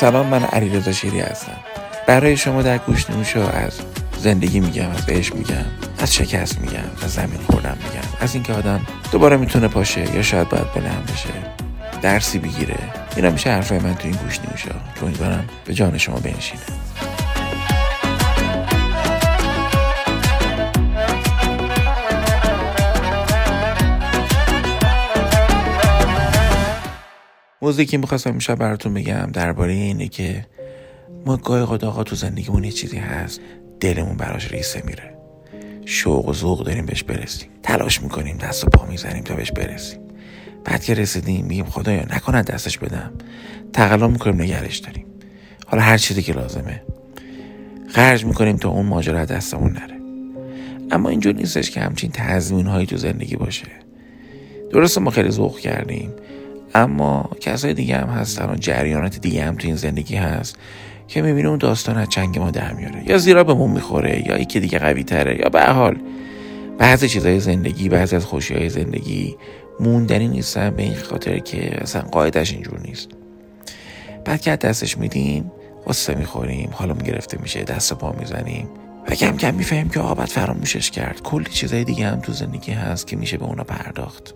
سلام من علیرضا شیری هستم. برای شما در گوش نوشا از زندگی میگم از عشق میگم از شکست میگم از زمین خوردم میگم. از اینکه آدم دوباره می‌تونه پاشه یا شاید باید بلند بشه درسی بگیره. اینا میشه حرفای من تو این گوش نوشا که امیدوارم به جان شما بنشینه. موضوعی که می‌خواستم میشه براتون بگم درباره اینه که ما گاهی قد آقا تو زندگیمون یه چیزی هست دلمون براش ریسه میره. شوق و ذوق داریم بهش برسیم. تلاش می‌کنیم دست و پا می‌زنیم تا بهش برسیم. بعد که رسیدیم میگیم خدایا نکنن دستش بدم. تقلا می‌کنیم نگرش داریم. حالا هر چیزی که لازمه. خرج می‌کنیم تا اون ماجرا دستمون نره. اما اینجور نیستش که همچین تضمین هایی تو زندگی باشه. درسته ما خیلی ذوق کردیم. اما کسای دیگه هم هستن و جریانات دیگه هم تو این زندگی هست که می‌بینه اون داستان از چنگ ما در میاره. یا زیرا به مون می‌خوره یا یکی دیگه قوی تره یا به حال بعضی چیزای زندگی بعضی از خوشی های زندگی موندنی نیستن به این خاطر که اصلا قاعدش اینجور نیست. بعد که دستش میدیم قصه می‌خوریم حالا گرفته میشه دست پا می‌زنیم و کم کم می‌فهمیم که آقا فراموشش کرد. کلی چیزای دیگه هم تو زندگی هست که میشه به اونا پرداخت.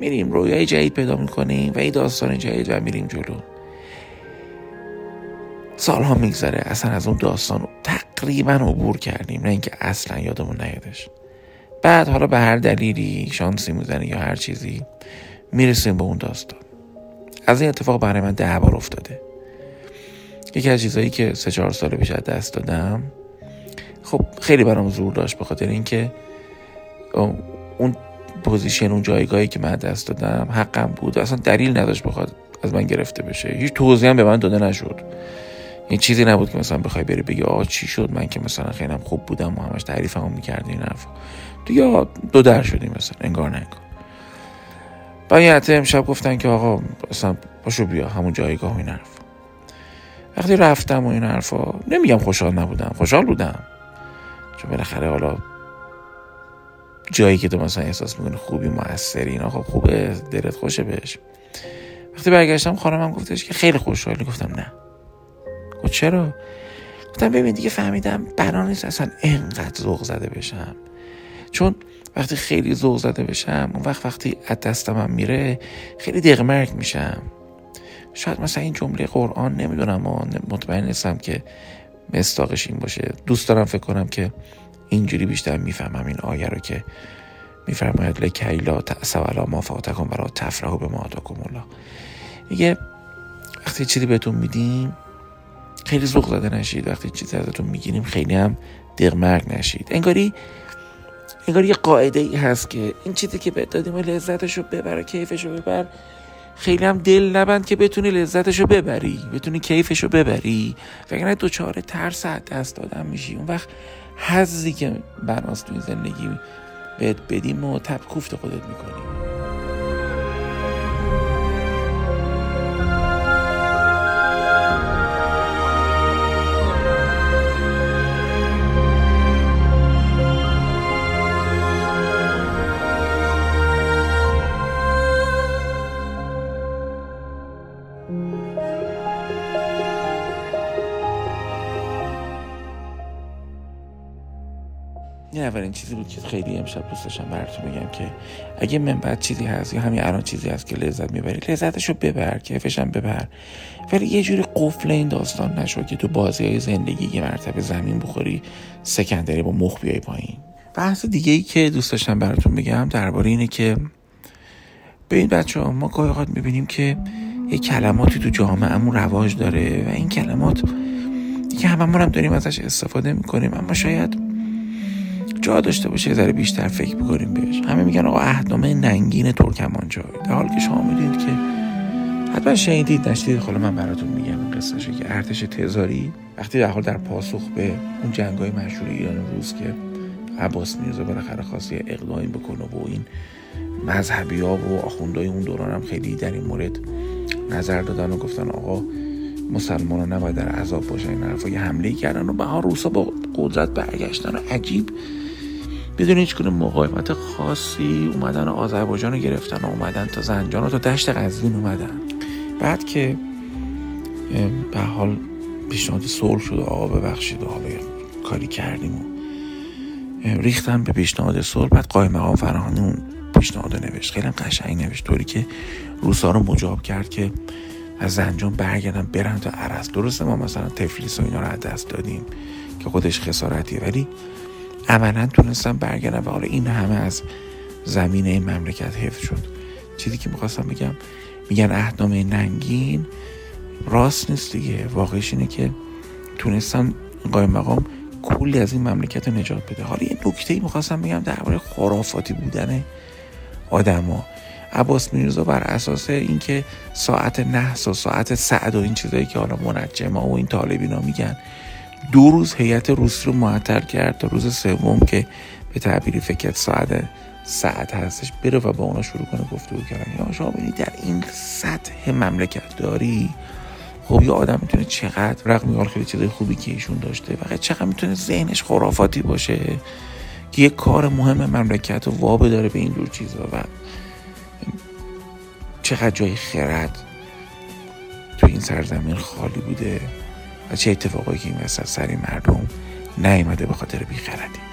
میریم رویای جدید پیدا می‌کنیم و این داستان جدید و میریم جلو. سالها میگذره اصلا از اون داستان تقریبا عبور کردیم نه اینکه اصلا یادمون نیادش. بعد حالا به هر دلیلی شانسی می‌زنه یا هر چیزی می‌رسیم به اون داستان. از این اتفاق برای من ده بار افتاده. یکی از چیزهایی که سه چهار سال پیش دست دادم خب خیلی برام زور داشت به اینکه اون position اون جایگاهی که من دست دادم حقم بود. اصلا دلیل نداشت بخواد از من گرفته بشه. هیچ توضیحی هم به من داده نشد. این چیزی نبود که مثلا بخوای بری بگی آ چی شد؟ من که مثلا خیلی خوب بودم و همش تعریفمو می‌کردی این حرف دیگه دودر شدیم مثلا انگار نه انگار. بعد امشب گفتن که آقا مثلا پاشو بیا همون جایگاه این حرف وقتی رفتم و این حرفا نمیگم خوشحال نبودم خوشحال بودم. چون بالاخره حالا جایی که تو مثلا احساس می‌کنی خوبی موثری اینا خب خوبه دلت خوشه بهش. وقتی برگشتم خانمم گفتش که خیلی خوشحالی. گفتم نه. گفت چرا؟ گفتم ببین دیگه فهمیدم بنا نیست اصلا انقدر ذوق زده بشم. چون وقتی خیلی ذوق زده بشم اون وقت وقتی از دستم هم میره خیلی دقمرک میشم. شاید مثلا این جمله قرآن نمی‌دونم و مطمئن نیستم که مستاقش این باشه. دوست دارم فکر کنم که اینجوری بیشتر می‌فهمم این آیه رو که میفرماید لکی لا تأسو علی ما فاتکم برا تفرحو به ما آتاکم الله. میگه وقتی چیزی بهتون میدیم خیلی ذوق زده نشید. وقتی چیزی ازتون می‌گیریم خیلی هم دقمرگ نشید. انگاری انگاری یه قاعده ای هست که این چیزی که بهت دادیم لذتش رو ببر و کیفش رو ببر خیلی هم دل نبند که بتونی لذتش رو ببری بتونی کیفش رو ببری. وگرنه دوچاره ترس دست دادن میشی. اون وقت حزی که بناست تو این زندگی بهت بدیم و تب کوفت خودت می‌کنیم این اولین چیزی بود که خیلی امشب دوست داشتم براتون بگم که اگه من بعد چیزی هست یا همین الان چیزی هست که لذت می‌بری لذتش رو ببر کیفش هم ببر. ولی یه جوری قفل این داستان نشو که تو بازی های زندگی یه مرتبه زمین بخوری سکندری با مخ بیای پایین. بحث دیگه ای که دوست داشتم براتون بگم درباره اینه که ببین بچه ها ما گاهی اوقات می‌بینیم که یه کلماتی تو جامعهمون رواج داره و این کلمات که هممون هم داریم ازش استفاده می‌کنیم اما شاید جا داشته باشه یه ذره بیشتر فکر بکنیم بهش. همه میگن آقا اهدامه ننگین ترکمانچای در حالی که شما می‌دونید که حتما شنیدید نشدید خلا من براتون میگم این قصه که ارتش تزاری وقتی در حال در پاسخ به اون جنگای مشهور ایران روز که عباس میرزا بالاخره خواست یه اقدامی بکنه و این مذهبی ها و آخوندهای اون دوران هم خیلی در این مورد نظر دادن و گفتن آقا مسلمان ها نباید در عذاب باشن این حرفا یه حمله کردن و به ها روسا با قدرت برگشتن. و عجیب بدون هیچ کنه مقاومت خاصی اومدن آذربایجان رو گرفتن و اومدن تا زنجان و تا دشت قزوین اومدن. بعد که به حال پیشنهاد صلح شد آقا ببخشید و حالا کاری کردیم و ریختم به پیشنهاد صلح. بعد قایم مقام فراهانی اون پیشنهاد نوشت. خیلی قشنگ نوشت. طوری که روسا رو مجاب کرد که از زنجان برگردن برن تا عرص درسته ما مثلا تفلیس و اینا رو از دست دادیم که خودش خسارتیه. ولی عملا تونستم برگردم و حالا این همه از زمین این مملکت حفظ شد. چیزی که می‌خواستم بگم میگن اهدام ننگین راست نیست دیگه. واقعش اینه که تونستم قایم مقام کلی از این مملکت رو نجات بده. حالا یه نکته ای می‌خواستم بگم درباره خرافاتی بودن آدما. عباس میرزا بر اساس اینکه ساعت نحس و ساعت سعد و این چیزایی که حالا منجمه و این طالبینا میگن دو روز هیئت روسی رو معطل کرد تا روز سوم که به تعبیری فکر ساعت ساعت هستش بره و با اونا شروع کنه گفتگو کردن. یا شما در این سطح مملکت داری خب یه آدم می‌تونه چقدر رقم خیلی چیزای خوبی که ایشون داشته فقط چقدر می‌تونه ذهنش خرافاتی باشه که یه کار مهم مملکت رو وابه داره به این جور چیزا و چقدر جای خرد تو این سرزمین خالی بوده. و چه اتفاقایی که این وسط سری مردم نیامده به خاطر بیخردی.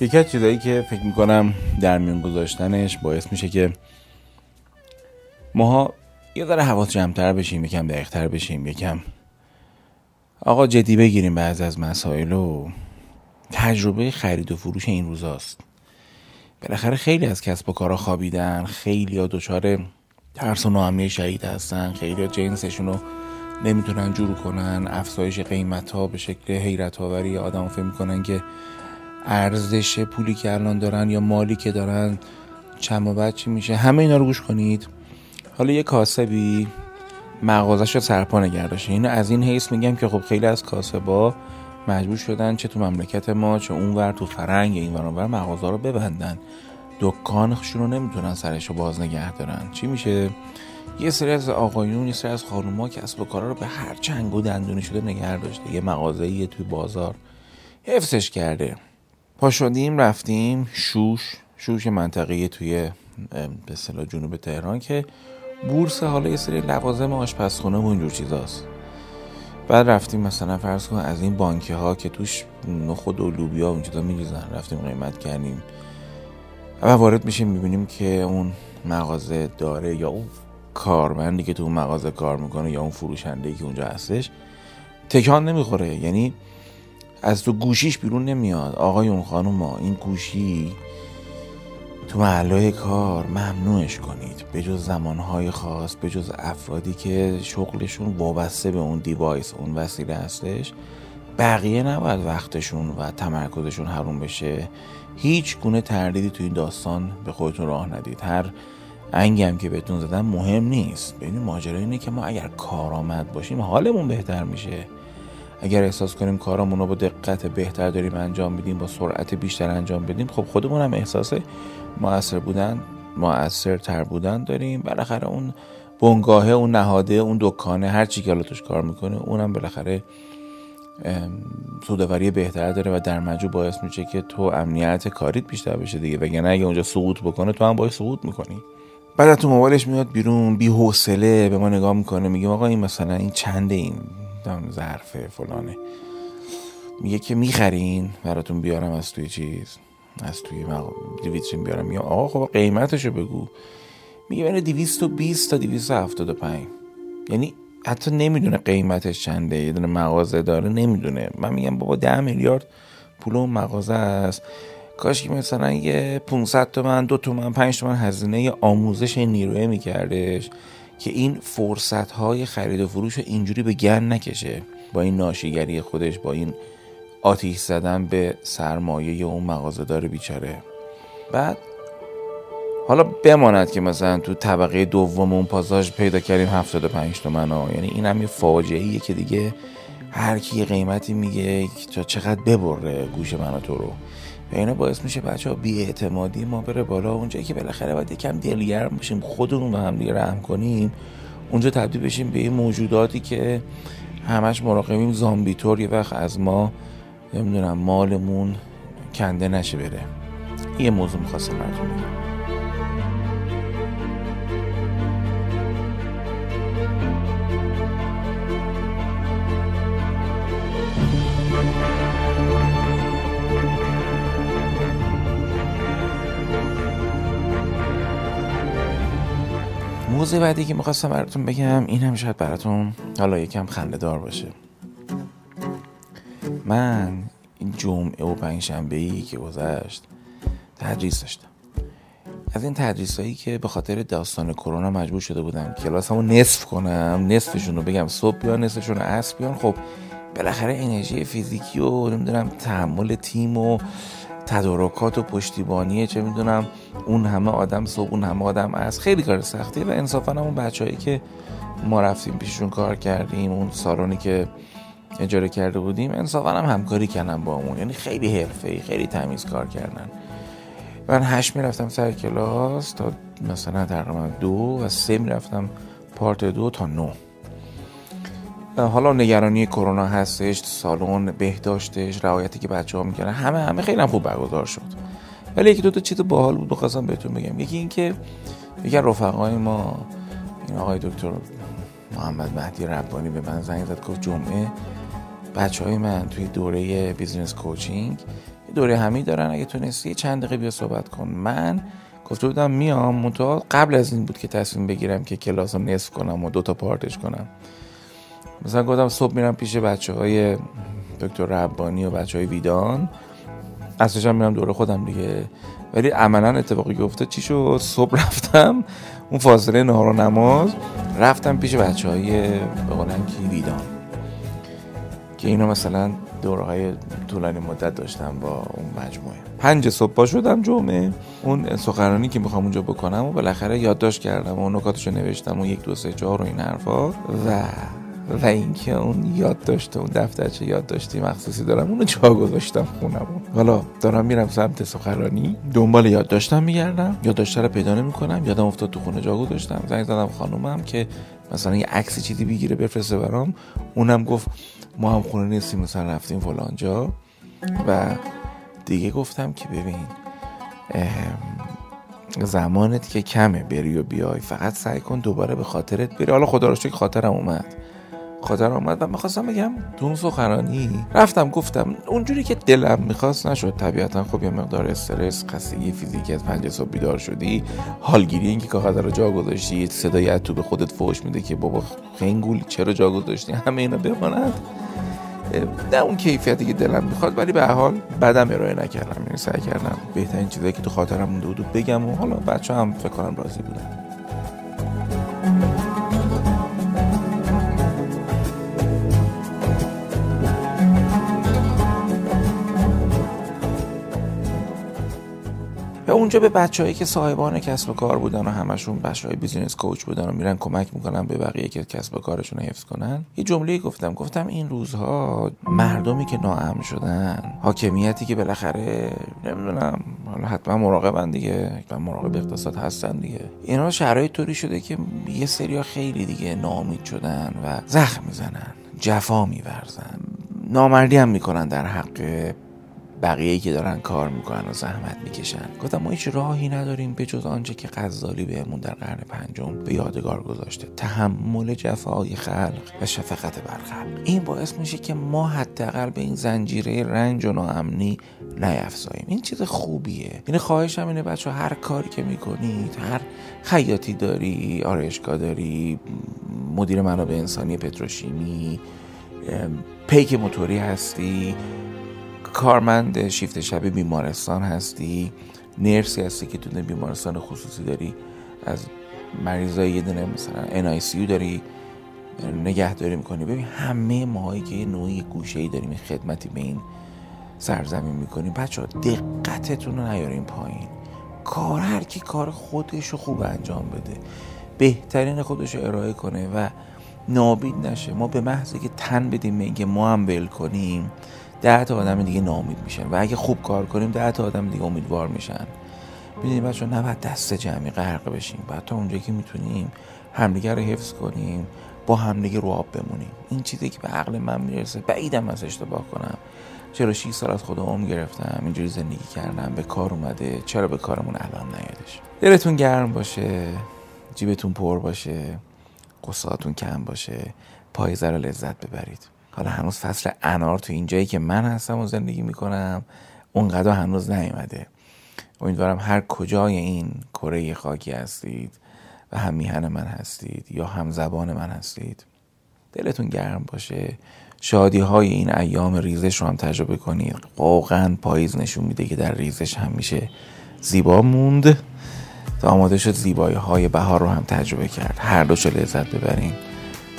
یکی از چیزایی که فکر می‌کنم در میون گذاشتنش باعث میشه که ماها یه ذره حواس جمعتر بشیم یکم دقیقتر بشیم یکم آقا جدی بگیریم بعض از مسائل و تجربه خرید و فروش این روزاست. بالاخره خیلی از کسب و کارا خوابیدن خیلی ها دچار ترس و ناامنی شهید هستن خیلی ها جنسشون رو نمی‌تونن جور کنن افزایش قیمت ها به شکل حیرت آوری آدم فکر می‌کنن که ارزش پولی که الان دارن یا مالی که دارن چند و بعد چی میشه؟ همه اینا رو گوش کنید. حالا یه کاسبی مغازش رو سرپا نگرداشه اینو از این حیث میگم که خب خیلی از کاسبا مجبور شدن چه تو مملکت ما چه اونور تو فرنگ این ور مغازه رو ببندن. دکانشون رو نمی‌تونن سرش رو باز نگه دارن. چی میشه؟ یه سری از آقایون یه سری از خانوما کسب و کارا رو به هر چنگ و دندونی شده نگه داشته. یه مغازه توی بازار. حفظش کرده. پا شدیم رفتیم شوش شوش منطقه توی به صلاح جنوب تهران که بورس حالا یه سری لوازم آشپزخونه و اینجور چیزاست. بعد رفتیم مثلا فرض کن از این بانکه ها که توش نخود و لوبیا و این چیزا میریزن رفتیم قیمت کردیم. و وارد میشیم می‌بینیم که اون مغازه داره یا اون کارمندی که تو اون مغازه کار می‌کنه یا اون فروشنده که اونجا هستش تکان نمی‌خوره. یعنی از تو گوشیش بیرون نمیاد. آقایون خانم ما این گوشی تو محله کار ممنوعش کنید. به جز زمانهای خاص به جز افرادی که شغلشون وابسته به اون دیوایس اون وسیله هستش بقیه نباید وقتشون و تمرکزشون حروم بشه. هیچ گونه تردیدی تو این داستان به خودتون راه ندید. هر انگی هم که بهتون زدن مهم نیست. ببینید ماجرا اینه که ما اگر کارآمد باشیم حالمون بهتر میشه. اگر احساس کنیم کارمون رو با دقت بهتر داریم انجام بدیم با سرعت بیشتر انجام بدیم خب خودمون هم احساس موثر بودن تر بودن داریم. بالاخره اون بنگاهه اون نهاده اون دکانه هر چی که توش کار می‌کنه اونم بالاخره سوداوری بهتر داره و در مجموع باعث میشه که تو امنیت کاریت بیشتر بشه دیگه. وگرنه اگه اونجا سقوط بکنه تو هم باید سقوط می‌کنی. بعد تو موبایلش میاد بیرون بی حوصله به ما نگاه می‌کنه میگه آقا این مثلا این چنده این؟ ظرفه فلانه. میگه که می‌خرین براتون بیارم از توی چیز از توی ویترین بیارم. میگه آقا خب قیمتشو بگو. میگه بین 220 تا 275 یعنی حتی نمی‌دونه قیمتش چنده یه دونه مغازه داره نمی‌دونه. من میگم بابا 10 میلیارد پول اون مغازه است. کاش که مثلا یه 500 تومن دو تومن 5 تومن هزینه آموزش نیروی میکردش. که این فرصت های خرید و فروش اینجوری به گن نکشه. با این ناشیگری خودش با این آتیش زدن به سرمایه اون مغازهدار بیچاره. بعد حالا بماند که مثلا تو طبقه دوم اون پاساژ پیدا کردیم 75 تومن ها یعنی این هم یه فاجعه که دیگه هر کی قیمتی میگه تا چقدر ببره گوش من تو رو. اینا باعث میشه بچه ها اعتمادی ما بره بالا. اونجایی که بالاخره باید یکم دلگرم باشیم خودمون به هم دیگه رحم کنیم اونجا تبدیل بشیم به این موجوداتی که همش مراقبیم. زامبی طور یه وقت از ما نمی‌دونم مالمون کنده نشه بره. یه موضوع می‌خواستم براتون بگم. موضوع بعدی که می‌خواستم براتون بگم این هم شاید براتون حالا یکم خنده دار باشه. من این جمعه و پنجشنبه ای که گذشت تدریس داشتم. از این تدریس هایی که به خاطر داستان کرونا مجبور شده بودم کلاس همو نصف کنم نصفشون رو بگم صبح بیان نصفشون رو عصر بیان خب بالاخره انرژی فیزیکی و نمی‌دونم تحمل تیم و تدارکات و پشتیبانی چه می‌دونم اون همه آدم صبح اون همه آدم از خیلی کار سختیه و انصافا اون بچههایی که ما رفتیم پیششون کار کردیم اون سالونی که اجاره کرده بودیم انصافا هم همکاری کردن با اون. یعنی خیلی حرفه خیلی تمیز کار کردن. من هشت می‌رفتم سر کلاس تا مثلا تقریبا دو و سه می‌رفتم پارت دو تا نو حالا نگرانی کرونا هستش سالن بهداشتش رعایتی که بچه ها می‌کنن همه همه خیلی هم خوب برگزار شد. ولی یکی دو تا چیز باحال بود بخواستم بهتون بگم. یکی اینکه یکی رفقای ما این آقای دکتر محمد مهدی ربانی به من زنگ زد گفت جمعه بچه های من توی دوره business coaching دوره همی دارن اگه تونستی چند دقیقه بیا صحبت کن. من گفته بودم میام منتها قبل از این بود که تصمیم بگیرم که کلاس رو نصف کنم و دو تا part ش کنم. مثلا گفتم صبح میرم پیش بچه های دکتر ربانی و بچه های ویدان هم میرم دوره خودم دیگه. ولی عملا اتفاقی افتاد چی شد؟ صبح رفتم اون فاصله نهار و نماز رفتم پیش بچه های به کی ویدان. که اینا مثلا دوره های طولانی مدت داشتم با اون مجموعه. پنج صبح با شدم جمعه. اون سخنرانی که می‌خوام اونجا بکنم و بالاخره یادداشت کردم و نکاتشو نوشتم و یک دو سه چهار و این حرفا. و و اینکه اون یاد داشته اون دفترچه یاد داشتی مخصوصی دارم اونو جا گذاشتم خونمون. حالا دارم میرم سمت سخرانی دنبال یاد داشتم میگردم یاد رو پیدا نمی‌کنم یادم افتاد تو خونه جا گذاشتم. زنگ زدم خانومم که مثلا یه عکس چیزی بگیره بفرسته برام. اونم گفت ما هم خونه نیستیم مثلا رفتیم فلان جا و دیگه گفتم که ببین زمانت که کمه بری و بیای. فقط سعی کن دوباره به خاطرت بری. حالا خدا رو خاطرم اومد. خاطر آمد و می‌خواستم بگم تو اون سخنرانی رفتم گفتم اونجوری که دلم می‌خواست نشد طبیعتا خب یه مقدار استرس خستگی فیزیکی از پنج صبح بیدار شدی حالگیری اینکه کاغذ رو جا گذاشتی صدای تو به خودت فوش میده که بابا خنگول چرا جا گذاشتی؟ همه اینا بماند. نه اون کیفیتی که دلم می‌خواد ولی به حال بدم ارائه نکردم یعنی سعی کردم بهترین چیزایی که تو خاطرم مونده بود بگم و حالا بچه هم فکر کنم راضی بودن. اونجا به بچههایی که صاحبان کسب و کار بودن و همشون بچه های بیزینس کوچ بودن و میرن کمک می‌کنن به بقیه که کسب و کارشون حفظ کنن یه جمله گفتم. گفتم این روزها مردمی که ناامن شدن حاکمیتی که بالاخره نمی‌دونم حالا حتما مراقبن دیگه و مراقب اقتصاد هستن دیگه. اینا شرایط طوری شده که یه سریا خیلی دیگه نامید شدن و زخم می‌زنن جفا میورزن. نامردی هم می‌کنن در حق بقیه که دارن کار می‌کنن و زحمت می‌کشن. گفتم ما هیچ راهی نداریم به جز آنچه که غزالی بهمون در قرن پنجم به یادگار گذاشته. تحمل جفای خلق و شفقت بر خلق. این باعث میشه که ما حداقل به این زنجیره رنج و ناامنی نیفزاییم این چیز خوبیه. یعنی خواهشم اینه بچه هر کاری که می‌کنید هر خیاطی داری آرایشگاه داری مدیر منابع انسانی پتروشیمی پیک موتوری هستی کارمند شیفت شب بیمارستان هستی؟ نرسی هستی که تو بیمارستان خصوصی داری؟ از مریضای یه دونه مثلا NICU داری نگهداری می‌کنی؟ ببین همه ماهایی که یه نوعی گوشه داریم خدمتی به این سرزمین می‌کنیم. بچه ها دقتتون رو نیاریم پایین. کار هر کی کار خودش رو خوب انجام بده. بهترین خودش رو ارائه کنه و نابید نشه. ما به محضی که تن بدیم اینکه ما هم ول کنیم ده تا آدم دیگه نامید میشن و اگه خوب کار کنیم ده تا آدم دیگه امیدوار میشن. ببینید بچه نباید دست جمعی غرق بشیم. بعد تا اونجایی که می‌تونیم همدیگه رو حفظ کنیم با همدیگه رو آب بمونیم. این چیزی که به عقل من می‌رسه بعیدم از اشتباه کنم. چرا 6 سال از خودم عمر گرفتم اینجوری زندگی کردم به کار اومده. چرا به کارمون الان نیادش؟ دلتون گرم باشه جیبتون پر باشه قصاتون کم باشه. پایزه رو لذت ببرید. حالا هنوز فصل انار تو این جایی که من هستم و زندگی می‌کنم اونقدر هنوز نیومده. امیدوارم هر کجای این کره خاکی هستید و هم میهن من هستید یا هم زبان من هستید دلتون گرم باشه. شادی های این ایام ریزش رو هم تجربه کنید. واقعا پاییز نشون میده که در ریزش هم میشه زیبا موند. تا آماده شد زیبایی های بهار رو هم تجربه کرد. هر دوشو لذت ببرین.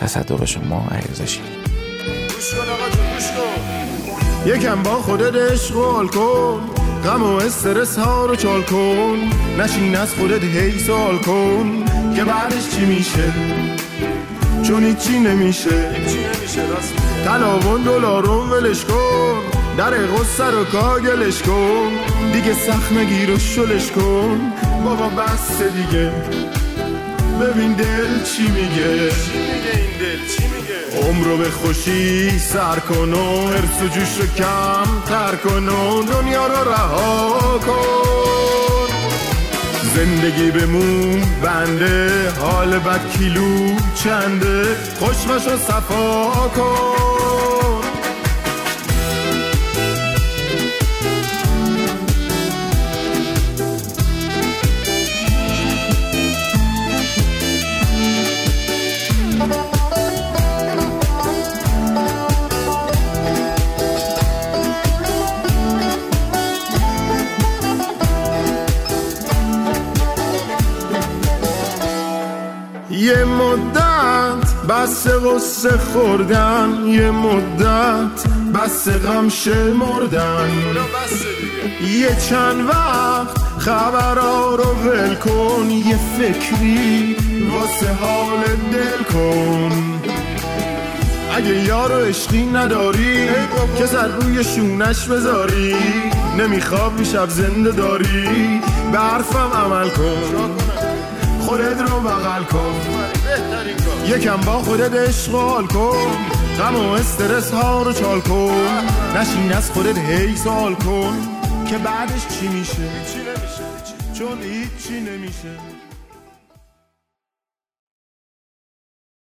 تصدق شما یکم با خودت عشق کن. غم و استرس ها رو چال کن. نشین از خودت هی سوال کن. که بعدش چی میشه؟ چون هیچی نمیشه. تلاون دلارون ولش کن. در غصه رو کاگلش کن. دیگه سخت نگیر و شلش کن. بابا بس دیگه. ببین دل چی میگه. عمرو به خوشی سر کن و ارس و جوش رو کم تر کن و دنیا رو رها کن. زندگی بمون بنده حال بد کیلو چنده. خوشمش رو صفا کن. غصه خوردن یه مدت بس غم مردن. یه چند وقت خبرها رو ول کن یه فکری واسه حال دل کن. اگه یارو عشقی نداری که سر روی شونش بذاری. نمیخواب شب زنده داری به حرفم عمل کن. خودت رو بغل کن. یکم با خودت اشغال کن غم و استرس ها رو چال کن. نشین از خودت هی سال کن که بعدش چی میشه؟ چون هیچی نمیشه.